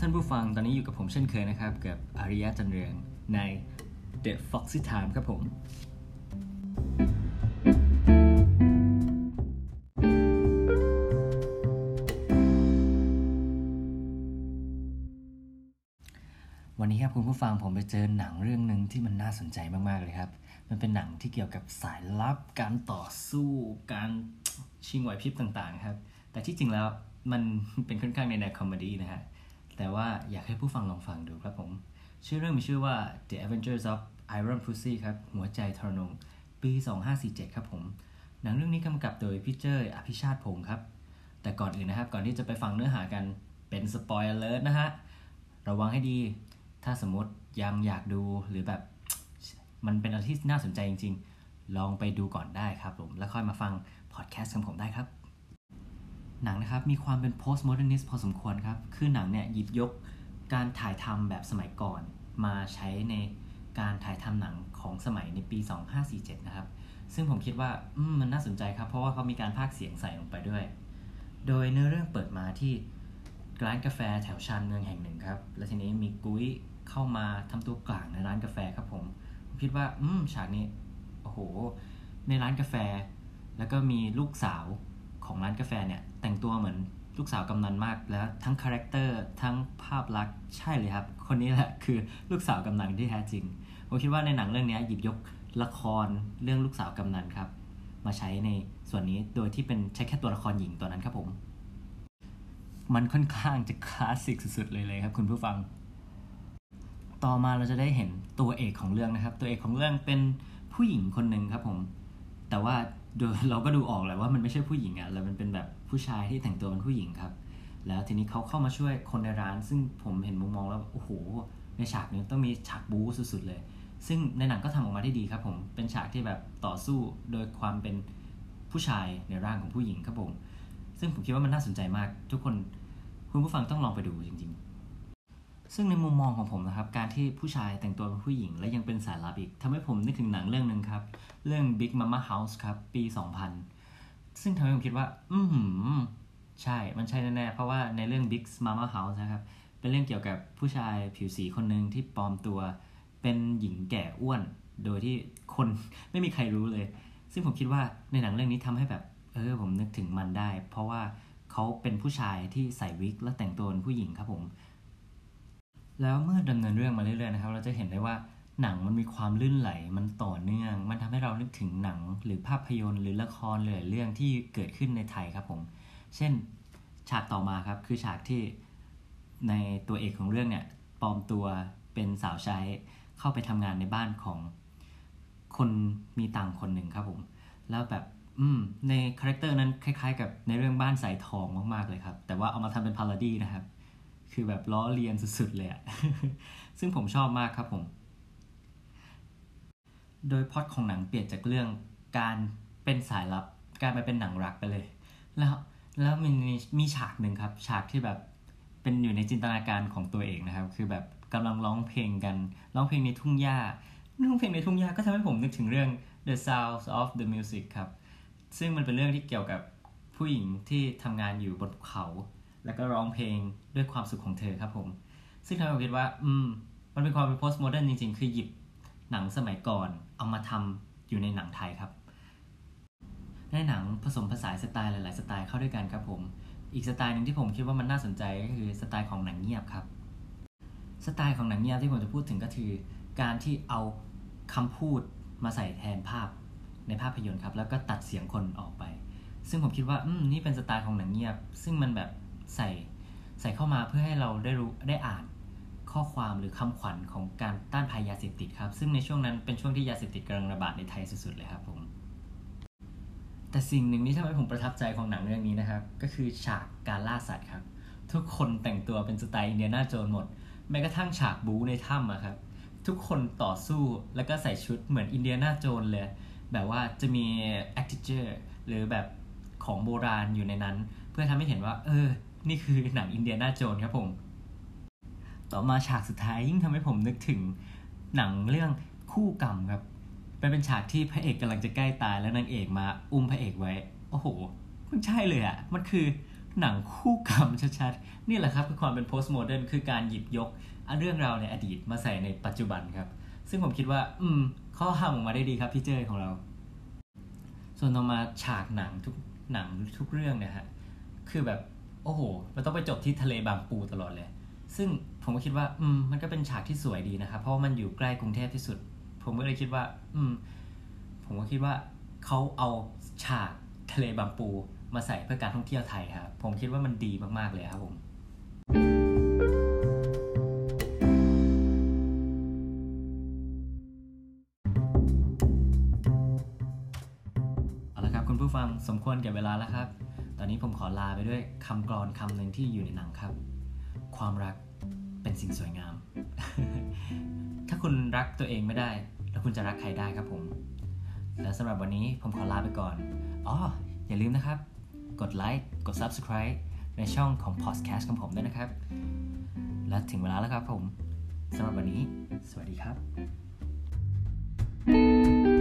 ท่านผู้ฟังตอนนี้อยู่กับผมเช่นเคยนะครับ กับอาริยะจันเรืองใน The Foxy Time ครับผม วันนี้ครับคุณผู้ฟังผมไปเจอหนังเรื่องหนึ่งที่มันน่าสนใจมาก ๆ เลยครับ มันเป็นหนังที่เกี่ยวกับสายลับการต่อสู้การชิงไหวพริบต่าง ๆ ครับ แต่ที่จริงแล้วมันเป็นค่อนข้างในแนว comedy นะฮะ แต่ว่าอยากให้ผู้ฟังลองฟังดูครับผม ชื่อเรื่องมีชื่อว่า The Adventures of Iron Pussy ครับ หัวใจทรนง ปี 2547 ครับผม หนังเรื่องนี้กำกับโดยพี่เจ้ยอภิชาติพงศ์ครับ แต่ก่อนอื่นนะครับ ก่อนที่จะไปฟังเนื้อหากันเป็นสปอยเลอร์นะฮะ ระวังให้ดี ถ้าสมมติยังอยากดูหรือแบบมันเป็นอะไรที่น่าสนใจจริง ๆ ลองไปดูก่อนได้ครับผม แล้วค่อยมาฟังพอดแคสต์ของผมได้ครับ หนังนะครับมีความเป็น post modernist พอสมควรครับ คือหนังเนี่ยหยิบยกการถ่ายทำแบบสมัยก่อน มาใช้ในการถ่ายทำหนังของสมัยในปี 2547 นะครับ ซึ่งผมคิดว่าอืมันน่าสนใจครับ เพราะว่าเขามีการพากเสียงใส่ลงไปด้วย โดยเนื้อเรื่องเปิดมาที่ร้านกาแฟแถวชานเมืองแห่งหนึ่งครับ และทีนี้มีกุ้ยเข้ามาทำตัวกลางในร้านกาแฟครับผม ผมคิดว่า อืมฉากนี้ โอ้โห ในร้านกาแฟ แล้วก็มีลูกสาว ของร้านกาแฟเนี่ยแต่งตัวเหมือนลูกสาวกำนันมากแล้วทั้งคาแรคเตอร์ทั้งภาพลักษณ์ใช่เลยครับ คนนี้แหละคือลูกสาวกำนันที่แท้จริง ผมคิดว่าในหนังเรื่องนี้หยิบยกละครเรื่องลูกสาวกำนันครับ มาใช้ในส่วนนี้โดยที่เป็นใช้แค่ตัวละครหญิงตัวนั้นครับผม มันค่อนข้างจะคลาสสิกสุดๆเลยเลยครับ คุณผู้ฟัง ต่อมาเราจะได้เห็นตัวเอกของเรื่องนะครับ ตัวเอกของเรื่องเป็นผู้หญิงคนหนึ่งครับผม แต่ว่า เราก็ดูออกแหละว่ามันไม่ใช่ผู้หญิงอะ่ะแล้วมันเป็นแบบผู้ชายที่แต่งตัวเป็นผู้หญิงครับ แล้วทีนี้เขาเข้ามาช่วยคนในร้าน ซึ่งผมเห็นมุมมองแล้วโอ้โห ในฉากนี้ต้องมีฉากบู๊สุดๆเลย ซึ่งในหนังก็ทำออกมาได้ดีครับ ผมเป็นฉากที่แบบต่อสู้โดยความเป็นผู้ชายในร่างของผู้หญิงครับผมซึ่งผมคิดว่ามันน่าสนใจมาก ทุกคนคุณผู้ฟังต้องลองไปดูจริงๆ ซึ่งในมุมมองของผมนะครับ การที่ผู้ชายแต่งตัวเป็นผู้หญิง และยังเป็นสายลับอีกทำให้ผมนึกถึงหนังเรื่องหนึ่งครับ เรื่อง Big Mama House ครับ ปี 2000 ซึ่งทำให้ผมคิดว่า อืมใช่ มันใช่แน่ๆ เพราะว่าในเรื่อง Big Mama House นะครับ เป็นเรื่องเกี่ยวกับผู้ชายผิวสีคนหนึ่งที่ปลอมตัว เป็นหญิงแก่อ้วน โดยที่คนไม่มีใครรู้เลย ซึ่งผมคิดว่าในหนังเรื่องนี้ทำให้แบบ เออ ผมนึกถึงมันได้ เพราะว่าเขาเป็นผู้ชายที่ใส่วิกและแต่งตัวเป็นผู้หญิงครับผม แล้วเมื่อดำเนินเรื่องมาเรื่อยๆนะครับ เราจะเห็นได้ว่าหนังมันมีความลื่นไหล มันต่อเนื่อง มันทำให้เรานึกถึงหนังหรือภาพยนตร์ หรือละครหลายเรื่องที่เกิดขึ้นในไทยครับผม เช่นฉากต่อมาครับคือฉากที่ในตัวเอกของเรื่องเนี่ยปลอมตัวเป็นสาวใช้เข้าไปทำงานในบ้านของคนมีตังคนหนึ่งครับผม แล้วแบบอืมใน character นั้นคล้ายๆ กับในเรื่องบ้านทรายทองมากๆเลยครับ แต่ว่าเอามาทำเป็น parody นะครับ คือแบบล้อเลียนสุดๆเลยอะซึ่งผมชอบมากครับผม โดยพอดของหนังเปลี่ยนจากเรื่องการเป็นสายลับกลายมาเป็นหนังรักไปเลย แล้วแล้วมันมีมีฉากหนึ่งครับ ฉากที่แบบเป็นอยู่ในจินตนาการของตัวเองนะครับ คือแบบกำลังร้องเพลงกันร้องเพลงในทุ่งหญ้าร้องเพลงในทุ่งหญ้าก็ทำให้ผมนึกถึงเรื่อง The Sounds of the Music ครับ ซึ่งมันเป็นเรื่องที่เกี่ยวกับผู้หญิงที่ทำงานอยู่บนภูเขา แล้วก็ร้องเพลงด้วยความสุขของเธอครับผม ซึ่งทำให้ผมคิดว่า อืม มันเป็นความเป็น post modern จริง ๆ คือหยิบหนังสมัยก่อนเอามาทำอยู่ในหนังไทยครับ ในหนังผสมผสานสไตล์หลาย ๆ สไตล์เข้าด้วยกันครับผม อีกสไตล์หนึ่งที่ผมคิดว่ามันน่าสนใจก็คือสไตล์ของหนังเงียบครับ สไตล์ของหนังเงียบที่ผมจะพูดถึงก็คือ การที่เอาคำพูดมาใส่แทนภาพในภาพยนตร์ครับ แล้วก็ตัดเสียงคนออกไป ซึ่งผมคิดว่า อืม นี่เป็นสไตล์ของหนังเงียบ ซึ่งมันแบบ ใส่ใส่เข้ามาเพื่อให้เราได้รู้ได้อ่านข้อความหรือคำขวัญของการต้านภัยยาเสพติดครับ ซึ่งในช่วงนั้นเป็นช่วงที่ยาเสพติดกำลังระบาดในไทยสุดๆเลยครับผมแต่สิ่งหนึ่งที่ทำให้ผมประทับใจของหนังเรื่องนี้นะครับ ก็คือฉากการล่าสัตว์ครับ ทุกคนแต่งตัวเป็นสไตล์อินเดียนาโจนหมด แม้กระทั่งฉากบู๊ในถ้ำอะครับทุกคนต่อสู้แล้วก็ใส่ชุดเหมือนอินเดียนาโจนเลย แบบว่าจะมี active หรือแบบของโบราณอยู่ในนั้น เพื่อทำให้เห็นว่า เออ นี่คือหนังอินเดียนาโจนครับผม ต่อมาฉากสุดท้ายยิ่งทำให้ผมนึกถึงหนังเรื่องคู่กรรมครับเป็นเป็นฉากที่พระเอกกำลังจะใกล้ตายแล้วนางเอกมาอุ้มพระเอกไว้ โอ้โห มันใช่เลยอะ่ะมันคือหนังคู่กรรมชัดๆ นี่แหละครับคือความเป็น post modern คือการหยิบยกเรื่องราวในอดีตมาใส่ในปัจจุบันครับ ซึ่งผมคิดว่า อืมเขาทำออกมาได้ดีครับพี่เจอของเรา ส่วนต่อมาฉากหนังทุกหนังทุกเรื่องเนี่ยฮะ คือแบบ โอ้โห มันต้องไปจบที่ทะเลบางปูตลอดเลย ซึ่งผมก็คิดว่า อืม มันก็เป็นฉากที่สวยดีนะครับ เพราะมันอยู่ใกล้กรุงเทพที่สุด ผมก็เลยคิดว่า อืม ผมก็คิดว่าเขาเอาฉากทะเลบางปูมาใส่เพื่อการท่องเที่ยวไทยครับ ผมคิดว่ามันดีมากๆเลยครับผม เอาละครับคุณผู้ฟังสมควรแก่เวลาแล้วครับ ตอนนี้ผมขอลาไปด้วยคำกรอนคำหนึ่งที่อยู่ในหนังครับ ความรักเป็นสิ่งสวยงาม ถ้าคุณรักตัวเองไม่ได้ แล้วคุณจะรักใครได้ครับผม และสำหรับวันนี้ผมขอลาไปก่อนอ๋ออย่าลืมนะครับ กดไลค์กด Subscribe ในช่องของ Podcast ของผมด้วยนะครับ และถึงเวลาแล้วครับผมสำหรับวันนี้ สวัสดีครับ